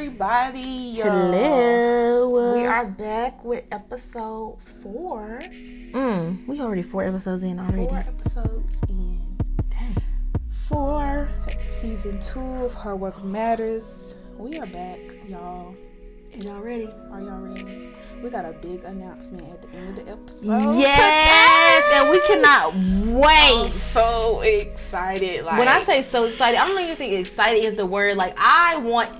everybody. Hello. We are back with episode four. Mm, we already four episodes in already. Four episodes in. Four. Season two of Her Work Matters. We are back, y'all. And y'all ready? Are y'all ready? We got a big announcement at the end of the episode. Yes, and we cannot wait. So excited! Like when I say so excited, I don't even think excited is the word. Like I want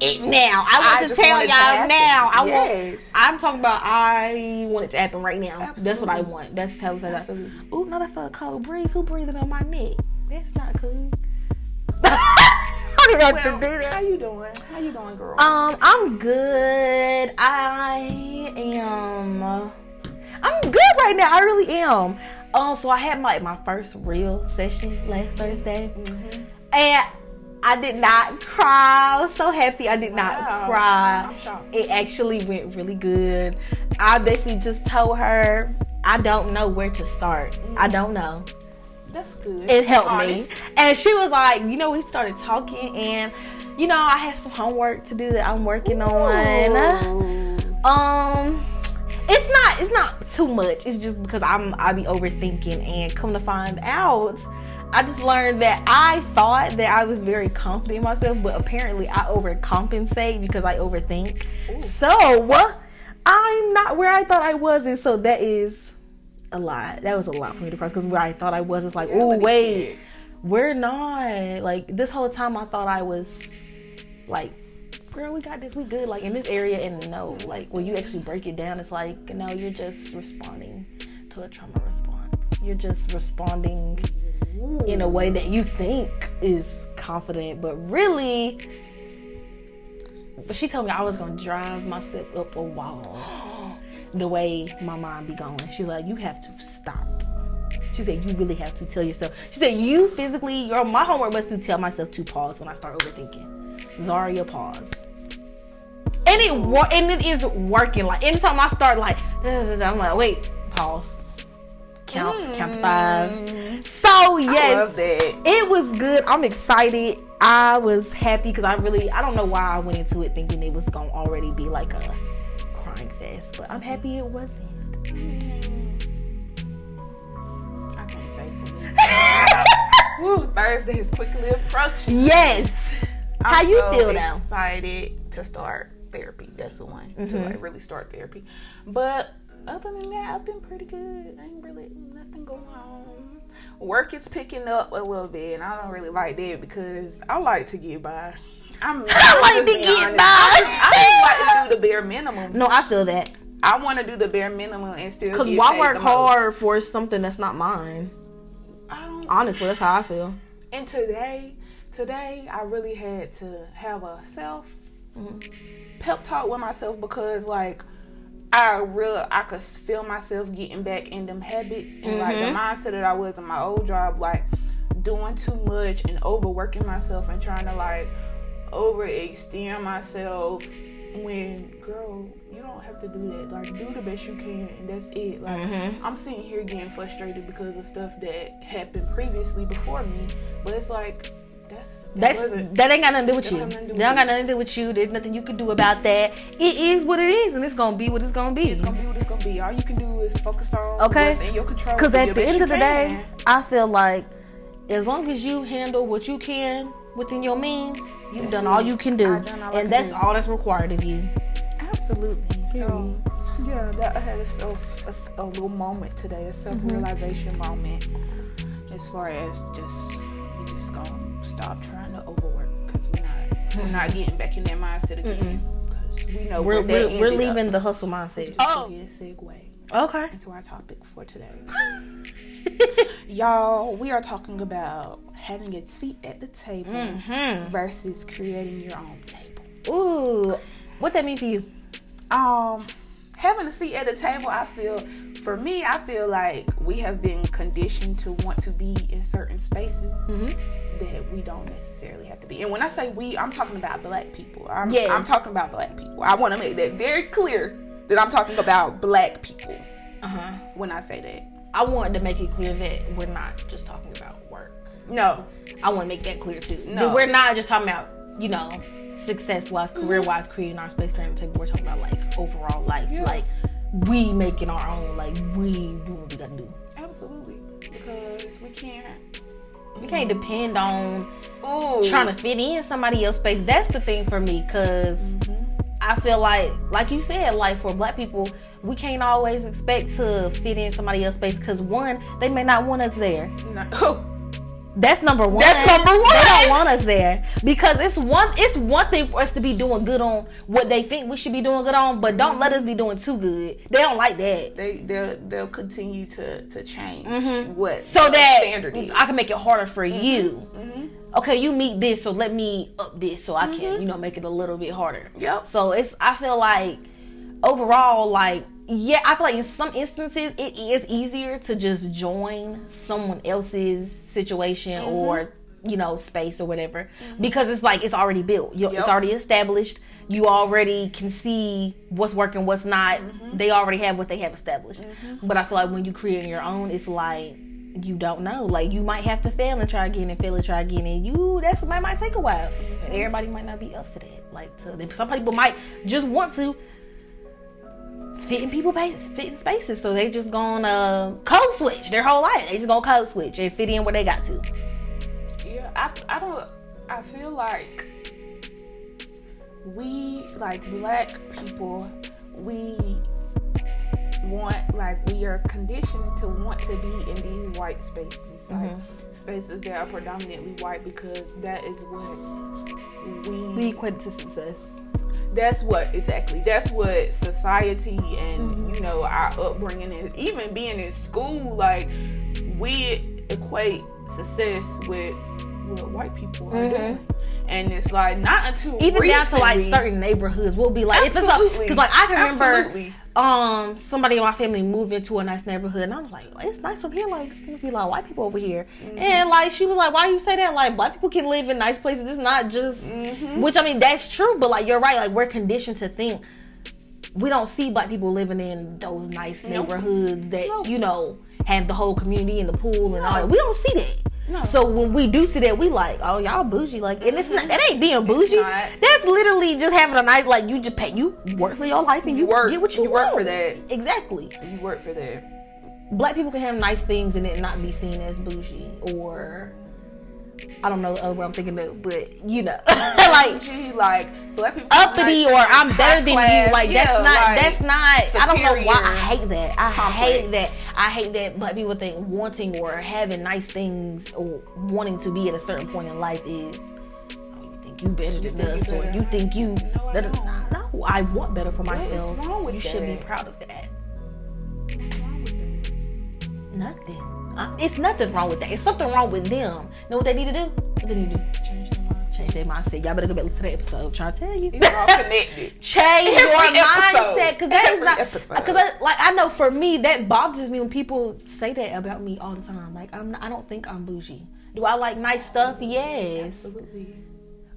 it now. I want I to tell y'all happen. now. I Yes. want. I'm talking about. I want it to happen right now. That's what I want. That's how it's like. Ooh, no, that felt a cold breeze. Who breathing on my neck? That's not cool. I Well, to do that. how you doing? How you doing, girl? Um, I'm good. I am. I'm good right now. I really am. Um, so I had my my first real session last Thursday, Mm-hmm. and I did not cry. I was so happy. I did not Wow. cry. I'm shocked. It actually went really good. I basically just told her I don't know where to start. I don't know That's good. it helped Honest. me. And she was like, you know, we started talking, and you know, I had some homework to do that I'm working on. Um, it's not, it's not too much. It's just because I'm, I be overthinking, and come to find out. I just learned that I thought that I was very confident in myself, but apparently I overcompensate because I overthink. So I'm not where I thought I was, and so that is a lot. That was a lot for me to process because where I thought I was, it's like, oh wait, we're not. Like this whole time, I thought I was like, girl, we got this, we good. Like in this area, and no, like when you actually break it down, it's like, no, you're just responding to a trauma response. You're just responding in a way that you think is confident, but really. But she told me I was gonna drive myself up a wall. The way my mind be going. She's like, you have to stop. She said, you really have to tell yourself. She said, you physically, your my homework was to tell myself to pause when I start overthinking. Zharyia, pause. And it and it is working. Like anytime I start like, I'm like, wait, pause. Count, count to five. So yes, it was good. I'm excited. I was happy because I really, I don't know why I went into it thinking it was gonna already be like a crying fest, but I'm happy it wasn't. I can't say for me. Woo, Thursday is quickly approaching. Yes. I'm How you so feel now? Excited to start therapy. That's the one to Mm-hmm. like really start therapy. But other than that, I've been pretty good. I ain't really nothing going on. Work is picking up a little bit, and I don't really like that because I like to get by. I'm, I like to get by. I just like to do the bare minimum. No, I feel that I want to do the bare minimum and still. because why work hard for something that's not mine? I don't Honestly, that's how I feel. And today, today I really had to have a self mm-hmm. pep talk with myself because like I real I could feel myself getting back in them habits and like the mm-hmm. mindset that I was in my old job, like doing too much and overworking myself and trying to like overextend myself when girl you don't have to do that. Like do the best you can and that's it. Like mm-hmm. i'm sitting here getting frustrated because of stuff that happened previously before me but it's like that's that That's that ain't got nothing to do with That you. don't have nothing to do That don't got nothing to do with you. There's nothing you can do about that. It is what it is, and it's gonna be what it's gonna be. it's gonna be what it's gonna be all you can do is focus on Okay. what's in your control Because at the end of the can. day, I feel like as long as you handle what you can within your means, you've That's done all you can do, and that's do. all that's required of you. Absolutely. So, yeah, that I had a self a, a little moment today, a mm-hmm. self realization moment. As far as just we just gonna stop trying to overwork because we're not we're not getting back in that mindset again. Because we know We're that we're, we're leaving Up. the hustle mindset. Oh, yeah, segue Okay. into our topic for today. Y'all, we are talking about having a seat at the table versus creating your own table. Ooh, what that mean for you? um having a seat at the table i feel for me i feel like we have been conditioned to want to be in certain spaces that we don't necessarily have to be and when i say we i'm talking about black people i'm, Yes. I'm talking about black people i want to make that very clear that i'm talking about black people Uh huh. when i say that I wanted to make it clear that we're not just talking about work. no I want to make that clear too. No. That we're not just talking about, you know, success wise, career wise, creating our space, creating table. We're talking about like overall life, yeah. like we making our own, like we do what we gotta do. Absolutely, because we can't. We can't depend on Ooh. trying to fit in somebody else's space. That's the thing for me, because mm-hmm. I feel like, like you said, like for black people, we can't always expect to fit in somebody else's space because one, they may not want us there. No. That's number one. That's number one. They don't want us there because it's one. It's one thing for us to be doing good on what they think we should be doing good on, but don't let us be doing too good. They don't like that. They they'll they'll continue to to change mm-hmm. what so that standard is. I can make it harder for mm-hmm. you. Mm-hmm. Okay, you meet this, so let me up this so I can mm-hmm. you know make it a little bit harder. Yep. So it's I feel like overall like yeah, I feel like in some instances it is easier to just join someone else's situation mm-hmm. or you know space or whatever mm-hmm. because it's like it's already built. Yep. It's already established. You already can see what's working, what's not. Mm-hmm. They already have what they have established. Mm-hmm. But I feel like when you create your own, it's like you don't know. Like you might have to fail and try again and fail and try again, and you that's might might take a while. And everybody might not be up for that. Like to, some people might just want to fit in people fit in spaces. So they just gonna code switch their whole life. They just gonna code switch and fit in where they got to. Yeah, I I don't I feel like we like black people we want like we are conditioned to want to be in these white spaces like mm-hmm. spaces that are predominantly white because that is what we we equate to success that's what exactly that's what society and mm-hmm. you know our upbringing and even being in school like we equate success with what white people are mm-hmm. doing and it's like not until even recently, down to like certain neighborhoods we'll be like absolutely, if it's because like I can remember absolutely um somebody in my family moved into a nice neighborhood and I was like, it's nice up here, like it must be a lot of white people over here. Mm-hmm. And like she was like, Why you say that? Like black people can live in nice places. It's not just mm-hmm. which I mean that's true, but like you're right, like we're conditioned to think we don't see black people living in those nice nope. neighborhoods that, nope. you know, have the whole community and the pool and all that. We don't see that. So when we do see that, we like, oh y'all bougie, like, and it's not that ain't being bougie. That's literally just having a night like you just pay you work for your life and you, you work, get what you, you work for that. Exactly. You work for that. Black people can have nice things and it not be seen as bougie or I don't know what I'm thinking of, but you know, like Gee, like black people uppity or I'm better than class. you. Like yeah, that's not like that's not. I don't know why I hate that. I complex. hate that. I hate that black people think wanting or having nice things or wanting to be at a certain point in life is. Oh, you think you better than us, or you think you. No, I, don't. no, I want better for myself. you that? should be proud of that. Nothing. Uh, it's nothing wrong with that. It's something wrong with them. Know what they need to do? What they need to do? Change their mindset. Change their mindset. Y'all better go back to the episode. I'm trying to tell you. It's all connected. Change Every your mindset. Because that Every is not. Because like I know for me that bothers me when people say that about me all the time. Like I'm. Not, I don't think I'm bougie. Do I like nice stuff? Yes. Absolutely.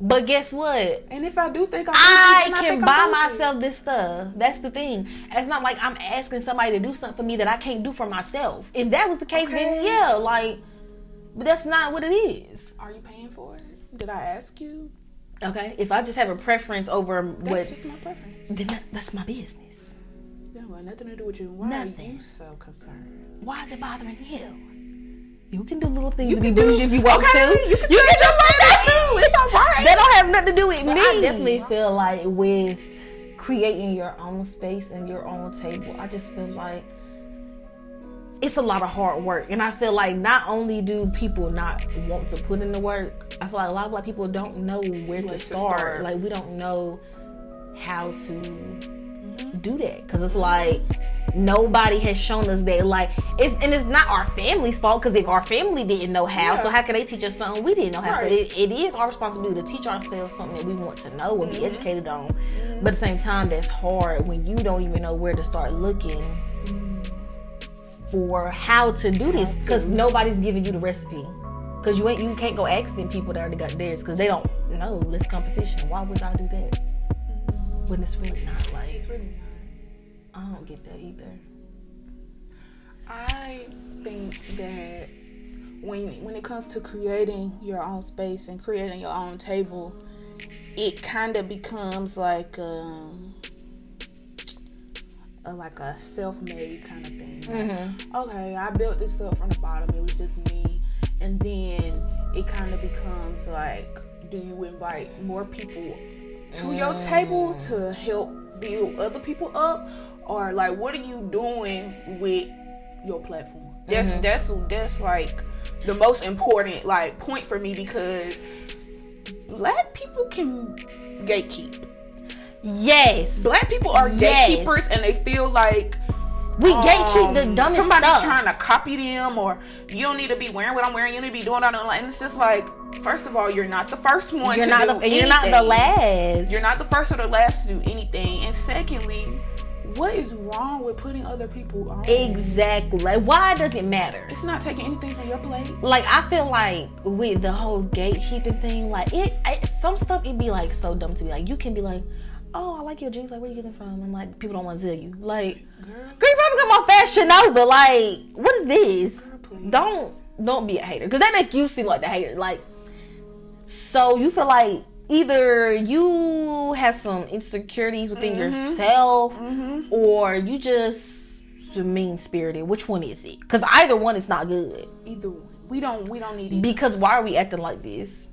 But guess what? And if I do think I'm I can I buy myself this stuff. That's the thing. It's not like I'm asking somebody to do something for me that I can't do for myself. If that was the case, okay. then yeah, like, but that's not what it is. Are you paying for it? Did I ask you? Okay, if I just have a preference over that's what, just my preference. Then that, that's my business. Yeah, well, nothing to do with you. Why nothing. are you so concerned? Why is it bothering you? You can do little things you to be bougie if you want okay, to. You can, you can just like that too. It's all right. They don't have nothing to do with but me. I definitely feel like with creating your own space and your own table, I just feel like it's a lot of hard work. And I feel like not only do people not want to put in the work, I feel like a lot of black people don't know where to, to start. Like we don't know how to do that because it's like nobody has shown us that like it's and it's not our family's fault because if our family didn't know how yeah. so how can they teach us something we didn't know how right. so it, it is our responsibility to teach ourselves something that we want to know and mm-hmm. be educated on mm-hmm. but at the same time that's hard when you don't even know where to start looking for how to do this because nobody's giving you the recipe because you ain't you can't go asking people that already got theirs because they don't know this competition why would I do that when it's really not like really I don't get that either. I think that when when it comes to creating your own space and creating your own table, it kind of becomes like um a, like a self-made kind of thing. Mm-hmm. Okay, I built this up from the bottom. It was just me, and then it kind of becomes like, do you invite more people to your table to help build other people up, or like what are you doing with your platform? That's mm-hmm. that's that's like the most important like point for me because black people can gatekeep. Yes. Black people are Yes. gatekeepers and they feel like We gatekeep the um, dumbest somebody stuff. trying to copy them or you don't need to be wearing what I'm wearing, you need to be doing that. And it's just like, first of all, you're not the first one you're to not do the, you're not the last. You're not the first or the last to do anything. And secondly, what is wrong with putting other people on? exactly. Like, why does it matter? It's not taking anything from your plate. Like I feel like with the whole gatekeeping thing, like it, I, some stuff it'd be like so dumb to be Like you can be like, "Oh, I like your jeans. Like where are you getting from?" And like people don't want to tell you. Like, Girl, girl, you probably come off Fashion Nova. Like, what is this? Girl. Don't don't be a hater because that make you seem like the hater. Like, so you feel like either you have some insecurities within mm-hmm. yourself, mm-hmm. or you just mean spirited. Which one is it? Because either one is not good. either one. We don't we don't need either. Because why are we acting like this?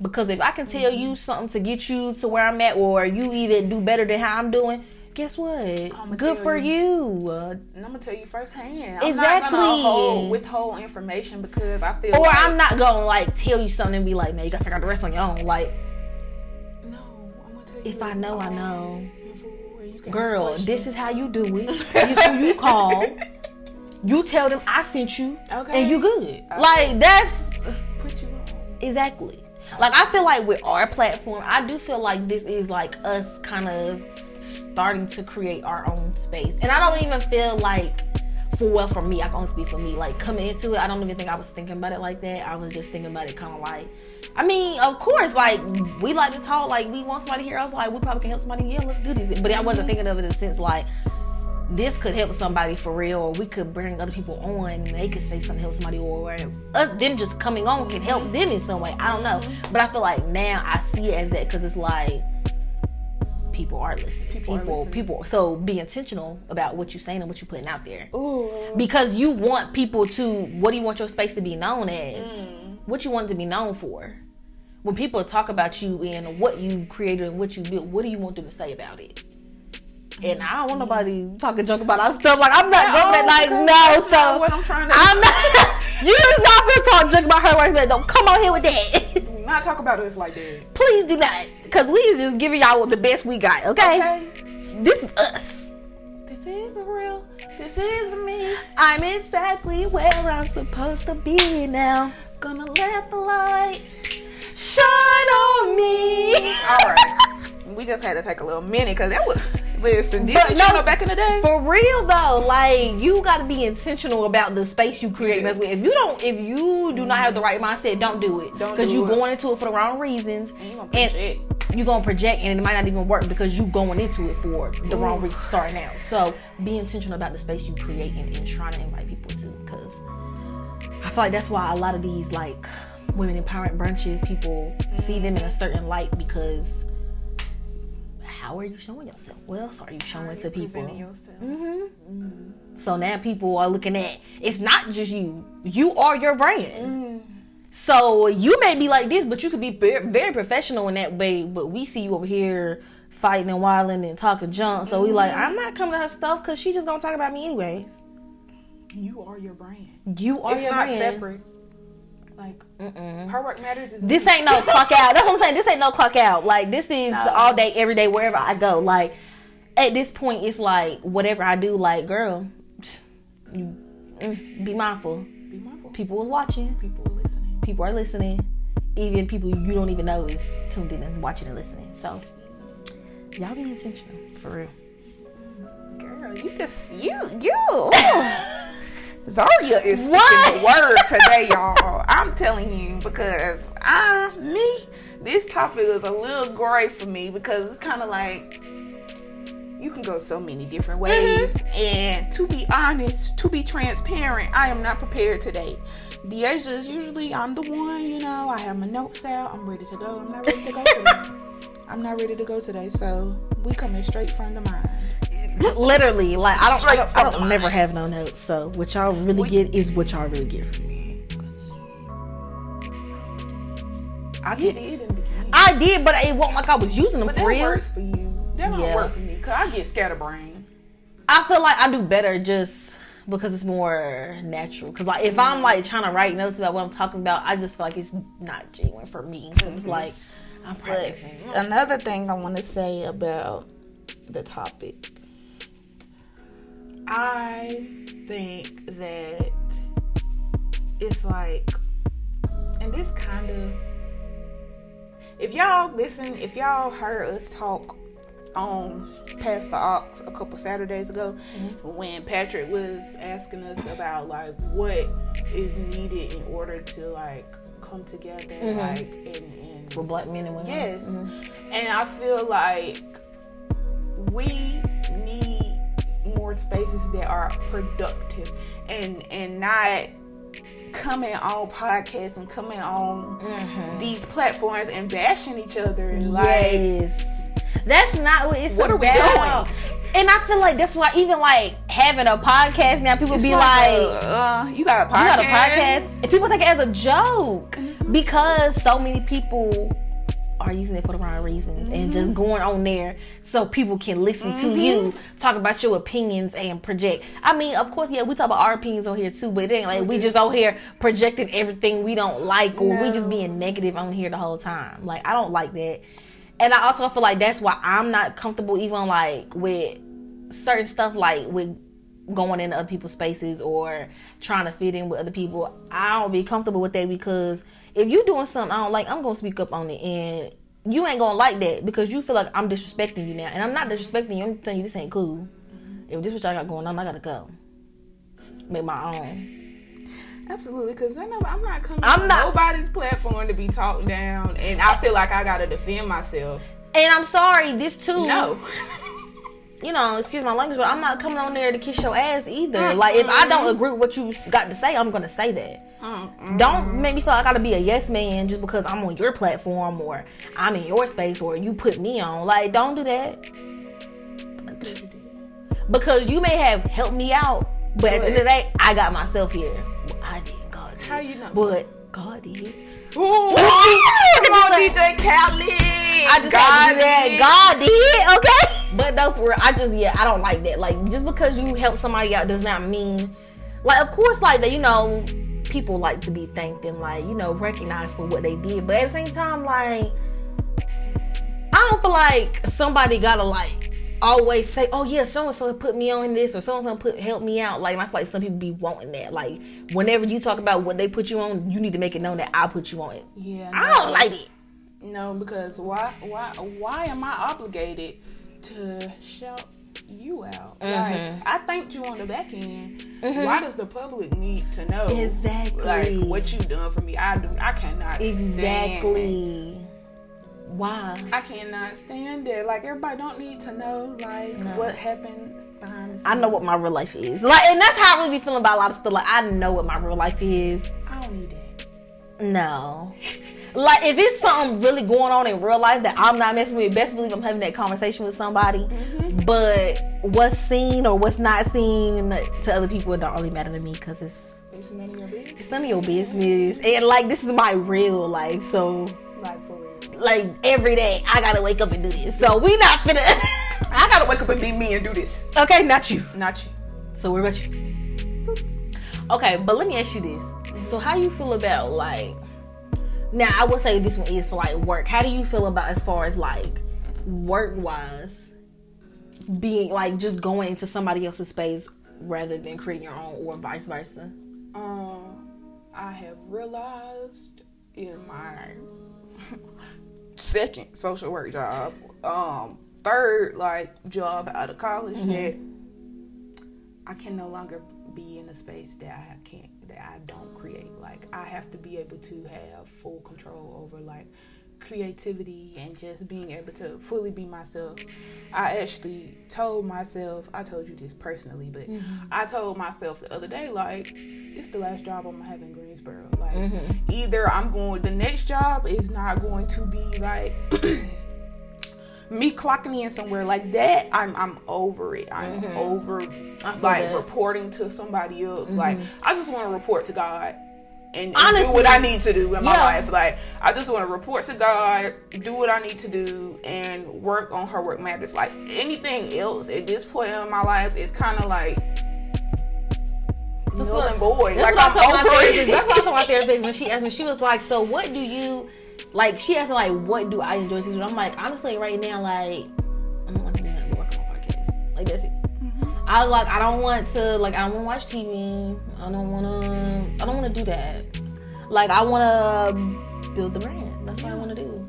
Because if I can tell you mm-hmm. something to get you to where I'm at, or you even do better than how I'm doing, guess what? Good for you. you. And I'm gonna tell you firsthand. I'm not gonna hold, withhold information because I feel or like, I'm not gonna like tell you something and be like, no, you gotta figure out the rest on your own. Like, No, I'm gonna tell you. if I know, I know. And fool, and you can ask Girl, this is how you do it. This who you call. You tell them I sent you, Okay. and you good. Like that's put you on. Exactly. Like I feel like with our platform, I do feel like this is like us kind of starting to create our own space. And I don't even feel like for well for me, I can only speak for me. Like coming into it, I don't even think I was thinking about it like that. I was just thinking about it kind of like I mean, of course, like we like to talk, like we want somebody here. I was like, we probably can help somebody. Yeah, let's do this. But I wasn't thinking of it in the sense like this could help somebody for real, or we could bring other people on and they could say something help somebody, or us, them just coming on can help them in some way. I don't know, but I feel like now I see it as that because it's like people are listening. People People, are people. So be intentional about what you're saying and what you're putting out there, Ooh. because you want people to. What do you want your space to be known as? Mm. What you want it to be known for? When people talk about you and what you've created and what you built, what do you want them to say about it? And I don't want nobody talking junk about our stuff. Like I'm not going Oh, like no. So what I'm trying to. I'm not. you just not gonna talk junk about her work, but don't come on here with that. not talk about us like that. Please do not, cause we is just giving y'all the best we got. Okay, Okay. this is us. This is real. This is me. I'm exactly where I'm supposed to be now. Gonna let the light shine on me. All right. we just had to take a little minute because that was listen. Disney no, Channel back in the day. For real though, like you got to be intentional about the space you create. What- If you don't, if you do not have the right mindset, don't do it. Don't because you're going into it for the wrong reasons, And you gonna project. you gonna project, and it might not even work because you're going into it for the wrong reasons starting out. So be intentional about the space you create and, and trying to invite people to. Because I feel like that's why a lot of these like women empowerment brunches, people see them in a certain light because. How are you showing yourself? What else are you showing to people? Presenting yourself. Mm-hmm. Mm. So now people are looking at it's not just you. You are your brand. Mm. So you may be like this, but you could be very, very professional in that way. But we see you over here fighting and wilding and talking junk. So we like, I'm not coming to her stuff because she just gonna talk about me anyways. You are your brand. You are It's not brand. separate. Like her work matters is This ain't no clock out. That's what I'm saying. This ain't no clock out. Like this is all day, every day, wherever I go. Like at this point, it's like whatever I do. Like girl, you mm, be mindful. be mindful. People is watching. People are listening. people are listening. Even people you don't even know is tuned in and watching and listening. So y'all be intentional for real. Girl, you just you you. Zharyia is speaking What? the word today, y'all. I'm telling you because I me this topic is a little gray for me because it's kind of like you can go so many different mm-hmm. ways. And to be honest, to be transparent, I am not prepared today. DeAisha is usually I'm the one, you know. I have my notes out. I'm ready to go. I'm not ready to go today. I'm not ready to go today, so we coming straight from the mind. Literally, like I don't, I don't, I don't never have no notes. So what y'all really get is what y'all really get from me. I You can did in the beginning. I did, but it wasn't like I was using them but for that real. works for you. That don't Yeah. work for me, cause I get scatterbrained. I feel like I do better just because it's more natural. Cause like if I'm like trying to write notes about what I'm talking about, I just feel like it's not genuine for me. Cause it's mm-hmm. like I'm But practicing. another thing I want to say about the topic, I think that it's like, and this kind of, if y'all listen, if y'all heard us talk on Past the Ox a couple Saturdays ago, when Patrick was asking us about like what is needed in order to like come together, like and, and For black men and women. Yes. Mm-hmm. And I feel like we more spaces that are productive and and not coming on podcasts and coming on these platforms and bashing each other like yes. That's not what it's What are we about. doing? And I feel like that's why even like having a podcast now, people it's be like, like, uh, you got a podcast. you got a podcast, and people take it as a joke because so many people are using it for the wrong reasons and just mm-hmm. going on there so people can listen to you mm-hmm. talk about your opinions and project. I mean, of course, yeah, we talk about our opinions on here too, but it ain't like we just out here projecting everything we don't like or we just being negative on here the whole time. Like I don't like that. And I also feel like that's why I'm not comfortable even like with certain stuff like with going into other people's spaces or trying to fit in with other people. I don't be comfortable with that because if you doing something I don't like, I'm gonna speak up on it and you ain't gonna like that because you feel like I'm disrespecting you now. And I'm not disrespecting you, I'm telling you this ain't cool. If this what y'all got going on, I gotta go. Make my own. Absolutely, because I'm not coming I'm not- nobody's platform to be talked down, and I feel like I gotta defend myself. And I'm sorry, this too. No, you know, excuse my language, but I'm not coming on there to kiss your ass either. Like, if I don't agree with what you got to say, I'm gonna say that. Don't make me feel like I gotta be a yes man just because I'm on your platform or I'm in your space or you put me on. Like, don't do that because you may have helped me out, but at the end of the day, I got myself here. Well, I didn't. God did. How you know? But God did. Ooh, come on, DJ Khaled. I just had to. God did, okay. But no, for real, I just yeah, I don't like that. Like just because you help somebody out does not mean, like of course, like that. You know, people like to be thanked and like you know recognized for what they did. But at the same time, like I don't feel like somebody gotta like always say, "Oh yeah, so and so put me on this," or "So and so put help me out." Like I feel like some people be wanting that. Like whenever you talk about what they put you on, you need to make it known that I put you on it. Yeah, I don't like it. No, because why? Why? Why am I obligated to shout you out? Mm-hmm. Like I thanked you on the back end. Why does the public need to know Exactly. like what you done for me? I do. I cannot stand. Why? I cannot stand it. Like everybody don't need to know like what happens behind the scenes. I know what my real life is. Like, and that's how I really be feeling about a lot of stuff. Like, I know what my real life is. I don't need that. No. Like, if it's something really going on in real life that I'm not messing with, best believe I'm having that conversation with somebody. Mm-hmm. But what's seen or what's not seen to other people, it don't really matter to me because it's It's none of your business. it's none of your business. And like, this is my real life, so Like for real. like every day I gotta wake up and do this. So we not finna. I gotta wake up and be me and do this. okay, not you. Not you. So what about you? Okay, but let me ask you this. So how you feel about like now I would say this one is for like work. How do you feel about as far as like work wise being like just going into somebody else's space rather than creating your own or vice versa? Um, I have realized in my second social work job, um, third like job out of college that I can no longer be in a space that I can't that I don't create. Like I have to be able to have full control over like creativity and just being able to fully be myself. I actually told myself, I told you this personally, but mm-hmm. I told myself the other day, like, it's the last job I'm gonna have in Greensboro. Like, mm-hmm. either I'm going, the next job is not going to be like me clocking in somewhere like that, I'm I'm over it. I'm Mm-hmm. over like that. reporting to somebody else. Like mm-hmm. I just want to report to God. And, and do what I need to do in my yeah. life. Like I just want to report to God, do what I need to do, and work on her work matters. Like anything else at this point in my life is kind of like null and void. Like I told I'm my over therapist. it. That's what I told my therapist when she asked me. She was like, "So what do you like?" She asked me like, "What do I enjoy to do?" I'm like, honestly, right now, like, I don't want to do nothing but work on my podcast. Like that's it. I was like, I don't want to like, I don't want to watch TV. I don't want to. I don't want to do that. Like, I want to build the brand. That's what I want to do.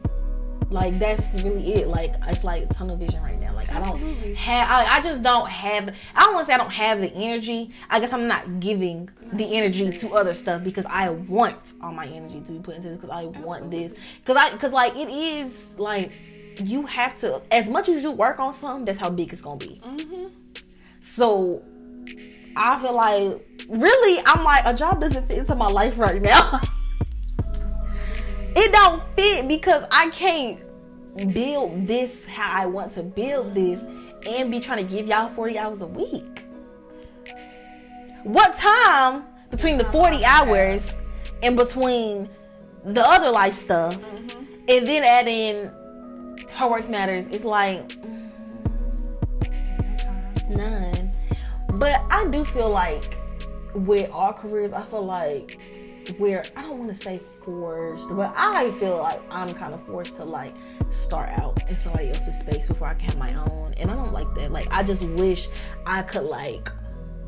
Like that's really it. Like it's like tunnel vision right now. Like I don't Absolutely. have. I, I just don't have. I don't want to say I don't have the energy. I guess I'm not giving the energy to other stuff because I want all my energy to be put into this because I want this. Because I because like it is like you have to as much as you work on something. That's how big it's gonna be. Mm-hmm. So I feel like really I'm like a job doesn't fit into my life right now. it don't fit because I can't build this how I want to build this and be trying to give y'all 40 hours a week. What time between the 40 hours and between the other life stuff mm-hmm. and then add in her works matters it's like none. But I do feel like with all careers, I feel like we're I don't want to say forced, but I feel like I'm kind of forced to like start out in somebody else's space before I can have my own, and I don't like that. Like I just wish I could like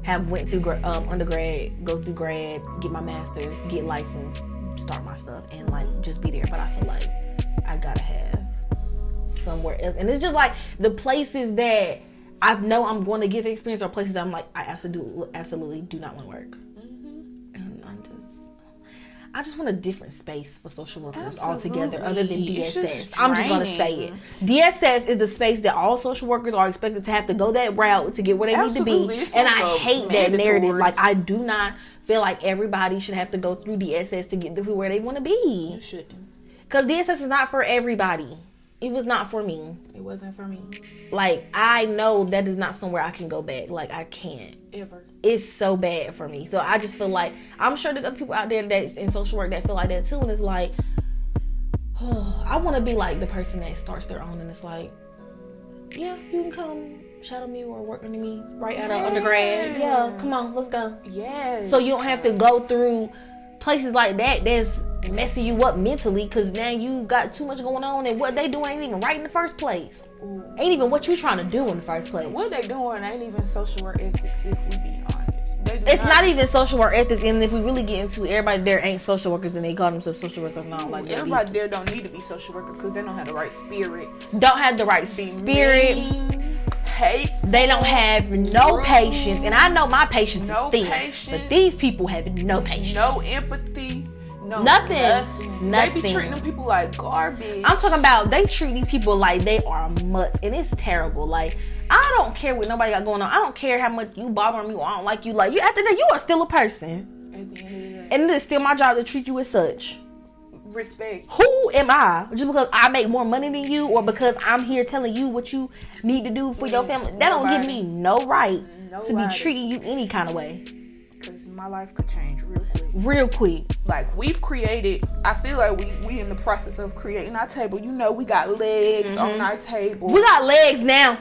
have went through um, undergrad, go through grad, get my master's, get licensed, start my stuff, and like just be there. But I feel like I gotta have somewhere else. And it's just like the places that I know I'm going to get the experience or places that I'm like, I absolutely, absolutely do not want to work. Mm-hmm. And I'm just, I just want a different space for social workers altogether, other than DSS. just I'm just going to say it. DSS is the space that all social workers are expected to have to go that route to get where they Absolutely. need to It's be. And like I hate that narrative. Like, I do not feel like everybody should have to go through DSS to get to where they want to be. You shouldn't. Because DSS is not for everybody. It was not for me. It wasn't for me Like I know that is not somewhere I can go back. Like I can't. ever. It's so bad for me. So I just feel like I'm sure there's other people out there that's in social work that feel like that too. And it's like, oh, I want to be like the person that starts their own. And it's like, yeah, you can come shadow me or work under me right out of undergrad. Yeah, come on, let's go. Yes. So you don't have to go through places like that that's messing you up mentally because now you got too much going on and what they doing ain't even right in the first place. Mm. Ain't even what you trying to do in the first place. what they doing ain't even social work ethics. If we be honest, It's not even social work ethics, and if we really get into it, everybody there ain't social workers, and they call themselves social workers now. Like that Everybody there don't need to be social workers because they don't have the right spirit. don't have the right Be spirit. mean, hate. They don't have no patience, and I know my patience No is thin, patience. but these people have no patience. no empathy. No Nothing. Nothing. They be treating them people like garbage. I'm talking about they treat these people like they are mutts, and it's terrible. Like I don't care what nobody got going on. I don't care how much you bother me or I don't like you. Like you after that, you are still a person, At the end of the day, and it is still my job to treat you as such. Respect. Who am I? Just because I make more money than you, or because I'm here telling you what you need to do for your family? That don't give me no right to be treating you any kind of way. Because my life could change real quick. Real quick. like we've created i feel like we we in the process of creating our table you know we got legs on our table Mm-hmm. We got legs now.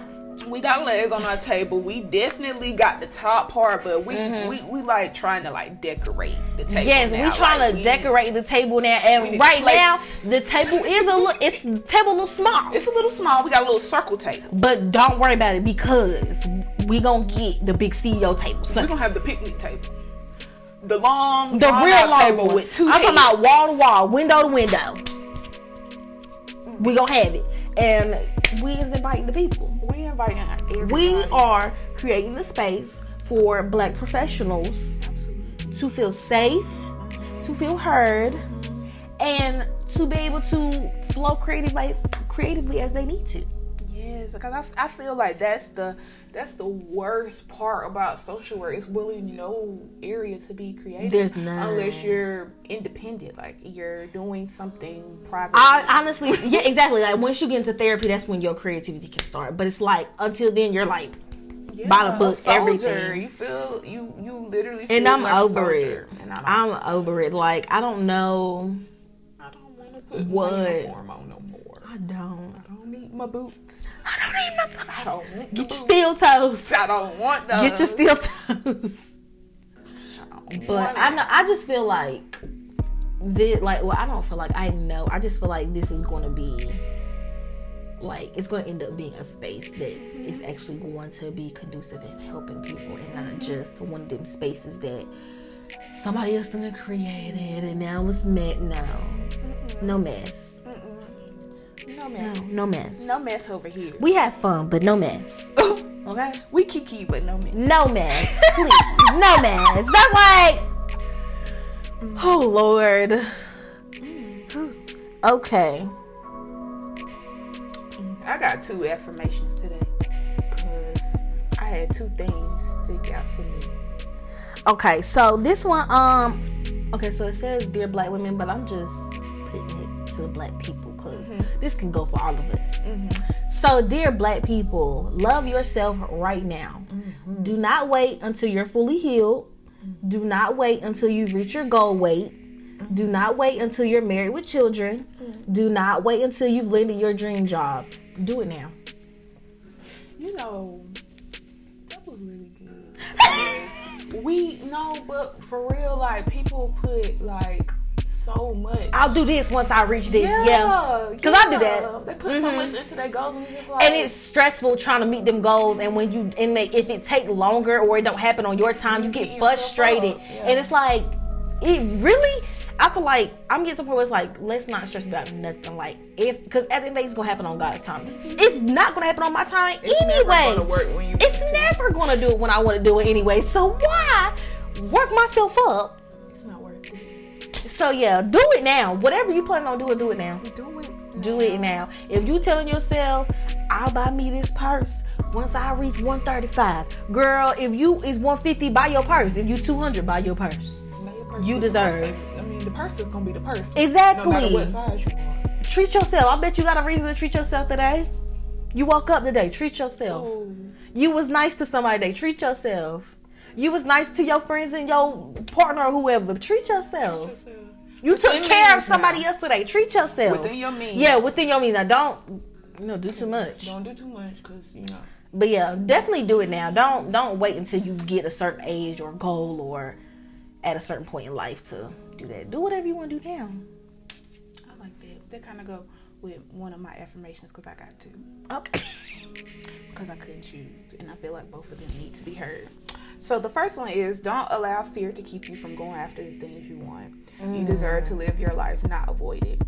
We got legs on our table we definitely got the top part but we we, we like trying to like decorate the table Mm-hmm. Yes, now. we trying Like, to we- decorate the table now, and right now the table is a little. It's the table a little small. it's a little small we got a little circle table But don't worry about it because we gonna get the big CEO table. we're gonna have the picnic table the long The real long table one. with two I'm talking about wall to wall, window to window. We gonna have it, and we is inviting the people. we inviting everybody We are creating the space for Black professionals Absolutely. to feel safe, to feel heard, and to be able to flow creatively, creatively as they need to. Yes, because I, I feel like that's the that's the worst part about social work. It's really no area to be creative. There's none. unless you're independent, like you're doing something private. I honestly, yeah, exactly. Like once you get into therapy, that's when your creativity can start. But it's like until then, you're like, by the book, everything. You feel you you literally feel and I'm like over it. And I'm over it. Like I don't know. I don't want to put What? uniform on no more. I don't. I don't need my boots. I don't need my. Boots. I don't want Get your steel toes. I don't want those. Get your steel toes. I But I know. I just feel like this. Like, well, I don't feel like I know. I just feel like this is going to be like it's going to end up being a space that is actually going to be conducive in helping people, and not just one of them spaces that somebody else done created and now it's met. No, no mess. No mess. No mess. No mess over here. We have fun, but no mess. Okay. we kiki, but no mess. No mess, please. no mess. That's like, oh Lord. Okay. I got two affirmations today because I had two things stick out to me. Okay. So this one, um, okay. So it says dear black women, but I'm just putting it to the black people because this can go for all of us. Mm-hmm. So dear black people, love yourself right now. Mm-hmm. Do not wait until you're fully healed. Do not wait until you reach your goal weight. Do not wait until you're married with children. Do not wait until you've landed your dream job. Do it now. You know, that was really good. we know, but for real, like people put like so much. I'll do this once I reach this. Yeah. Because I do that. Mm-hmm. They put so much into their goals, and it's just like, and it's stressful trying to meet them goals and when you and they, if it take longer or it don't happen on your time you get beat frustrated yeah. and it's like it really i feel like i'm getting to the point where it's like let's not stress about nothing like if because at the end of the day it's gonna happen on god's time it's not gonna happen on my time It's never anyway gonna work when you it's want to. never gonna do it when i want to do it anyway so why work myself up so yeah do it now whatever you plan on doing do it now Do it. do it now. If you telling yourself, I'll buy me this purse once I reach 135. Girl, if you is 150, buy your purse. If you 200, buy your purse. Now your purse You deserve. I mean, the purse is gonna be the purse. Exactly. No matter what size you want. Treat yourself. I bet you got a reason to treat yourself today. You woke up today, treat yourself. Oh, You was nice to somebody today, treat yourself. You was nice to your friends and your partner or whoever. Treat yourself. yourself. You took Within care of somebody now. else today. Treat yourself. Within your means. Yeah, within your means. Now don't you know do too much. Don't do too much, cause you know. But yeah, definitely do it now. Don't don't wait until you get a certain age or goal or at a certain point in life to do that. Do whatever you want to do now. I like that. That kind of go with one of my affirmations, cause I got two. Okay. because I couldn't choose, and I feel like both of them need to be heard. So the first one is don't allow fear to keep you from going after the things you want. You deserve to live your life, not avoid it.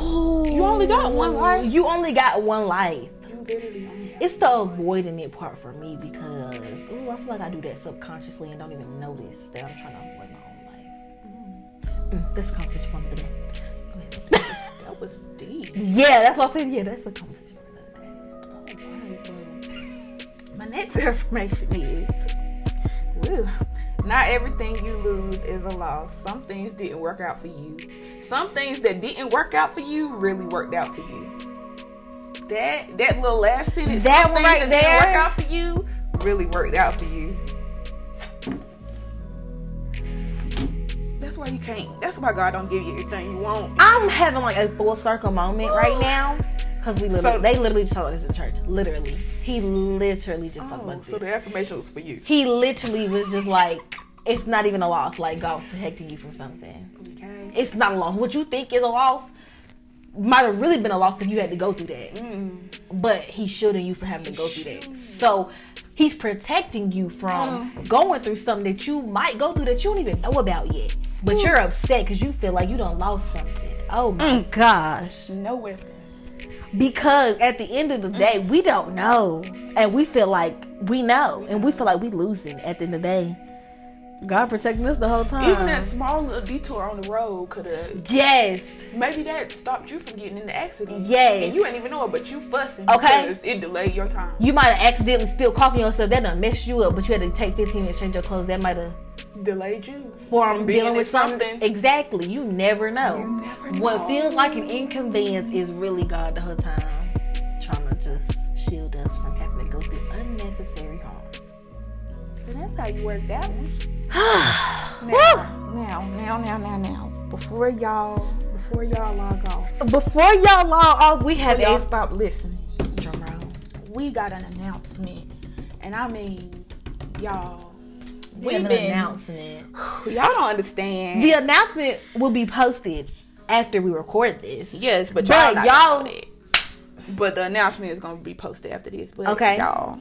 You only got one life. You only got one life. You literally only. It's the avoiding it part for me because ooh, I feel like I do that subconsciously and don't even notice that I'm trying to avoid my own life. Mm, that's a conversation for another day. That was deep. yeah, that's what I said. Yeah, that's a conversation My next affirmation is, woo, not everything you lose is a loss. Some things didn't work out for you. Some things that didn't work out for you really worked out for you. That that little last sentence, That some right that didn't work there. out for you really worked out for you. That's why you can't. That's why God don't give you everything you want. I'm having like a full circle moment right now because we literally, So- they literally just talked about this in church. Literally, he literally just talked Oh, about so the affirmation was for you. He literally was just like, it's not even a loss. Like God protecting you from something. Okay. It's not a loss. What you think is a loss might have really been a loss if you had to go through that. Mm. But he's shielding you from having to go through that. So he's protecting you from going through something that you might go through that you don't even know about yet. But you're upset because you feel like you don't lost something. Oh my gosh. No weapon. Because at the end of the day, mm. we don't know. And we feel like we know. And we feel like we losing at the end of the day. God protecting us the whole time. Even that small little detour on the road could have. yes. Maybe that stopped you from getting in the accident. Yes. And you ain't even know it, but you fussing. Okay. It delayed your time. You might have accidentally spilled coffee on yourself. That done messed you up, but you had to take 15 minutes to change your clothes. That might have Delayed you. from dealing with something. Exactly. You never know. You never know. What feels like an inconvenience is really God the whole time trying to just shield us from having to go through unnecessary harm. So that's how you work that one. Woo! Now, now, now, now, now. Before y'all, before y'all log off, Before y'all log off, we have y'all a stop listening, roll. we got an announcement, and I mean, y'all, We we've have an been announcement. y'all don't understand. The announcement will be posted after we record this. yes, but But y'all, not y'all-. But the announcement is gonna be posted after this. But Okay. y'all,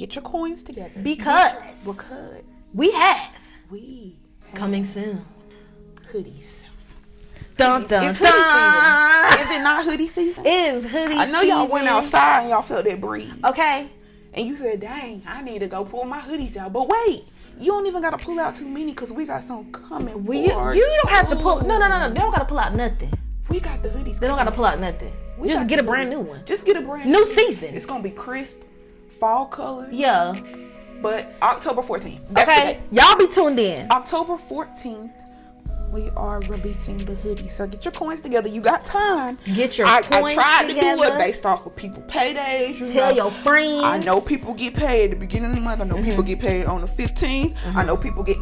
get your coins together Because because we have we have coming soon. hoodies. Dun It's dun hoodie dun. season. Is it not hoodie season? Is hoodie I know y'all went outside and y'all felt that breeze. Okay. And you said, dang, I need to go pull my hoodies out. But wait, you don't even got to pull out too many because we got some coming. We, you, you don't have to pull. No, no, no, no. They don't got to pull out nothing. We got the hoodies. They don't got to pull out nothing. We Just get a brand hoodies. new one. Just get a brand New season. It's going to be crisp, fall color. Yeah. But October 14th. That's Okay. Y'all be tuned in. October 14th. We are releasing the hoodie, so get your coins together. You got time. Get your I, I coins tried to do it based off of people paydays. You Tell know. your friends. I know people get paid at the beginning of the month. I know Mm-hmm. people get paid on the 15th. I know people get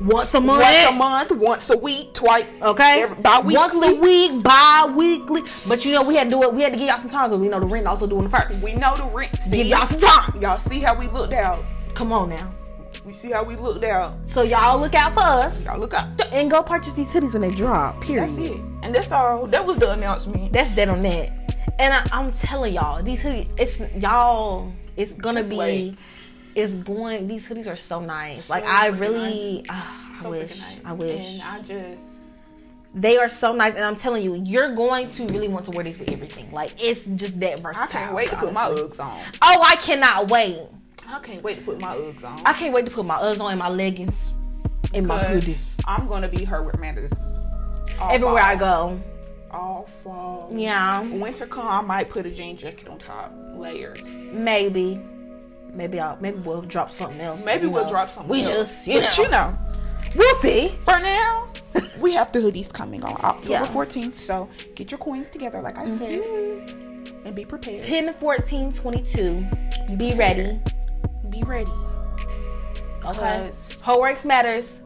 once a month. once a month, once a week, twice. Okay. every- bi-weekly. Once a week, bi-weekly. But you know we had to do it. We had to give y'all some time because we know the rent also doing the first. We know the rent. give See, y'all some time. y'all see how we looked out. Come on now. We see how we looked out. So y'all look out for us Y'all look out. and go purchase these hoodies when they drop. Period. That's it. And that's all. That was the announcement. That's dead on that. And I, I'm telling y'all, these hoodies, it's y'all, it's gonna Just be, wait. It's going. These hoodies are so nice. Like I really, ah, I So wish, nice. I wish And I just. they are so nice. And I'm telling you, you're going to really want to wear these with everything. Like it's just that versatile. I can't wait to put my. Uggs on. Oh, I cannot wait. I can't wait to put my Uggs on. I can't wait to put my Uggs on and my leggings and my hoodie I'm gonna be her with Manders. all everywhere I go. All fall. Yeah, Winter come, I might put a jean jacket on top, layers. maybe. Maybe I'll maybe we'll drop something else. Maybe we'll know. drop something. We else. just you But know, you know, we'll see. for now, we have the hoodies coming on October Yeah. 14th. So get your coins together, like I said, Mm-hmm. and be prepared. 10, 14, 22. Be ready. Be ready. Okay. Cause Her Work Matters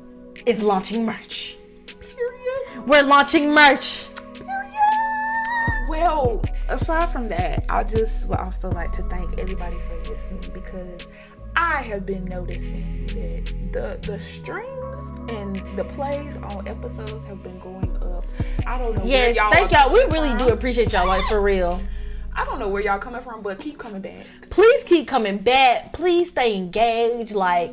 is launching merch. period. We're launching merch. Period. Well, aside from that, I just would also like to thank everybody for listening because I have been noticing that the the streams and the plays on episodes have been going up. I don't know. Yes, where y'all thank y'all. We really from. do appreciate y'all, like for real. I don't know where y'all coming from, but keep coming back. Please keep coming back. Please stay engaged. Like,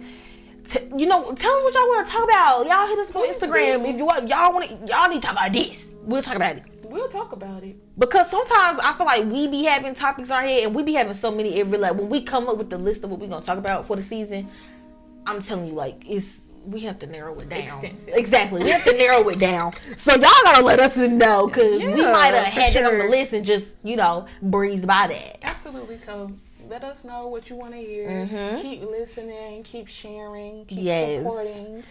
t- you know, tell us what y'all want to talk about. Y'all hit us up on Instagram if you want. Y'all want to. Y'all need to talk about this. We'll talk about it. We'll talk about it. Because sometimes I feel like we be having topics in our head and we be having so many every like when we come up with the list of what we're gonna talk about for the season, I'm telling you, like it's we have to narrow it down. Extensive. Exactly. We have to narrow it down. So y'all gotta let us know because we might have had it on the list and just, you know, breezed by that. Absolutely. So let us know what you want to hear. Mm-hmm. Keep listening. Keep sharing. Keep Yes. supporting.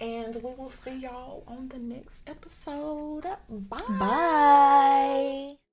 And we will see y'all on the next episode. Bye. Bye.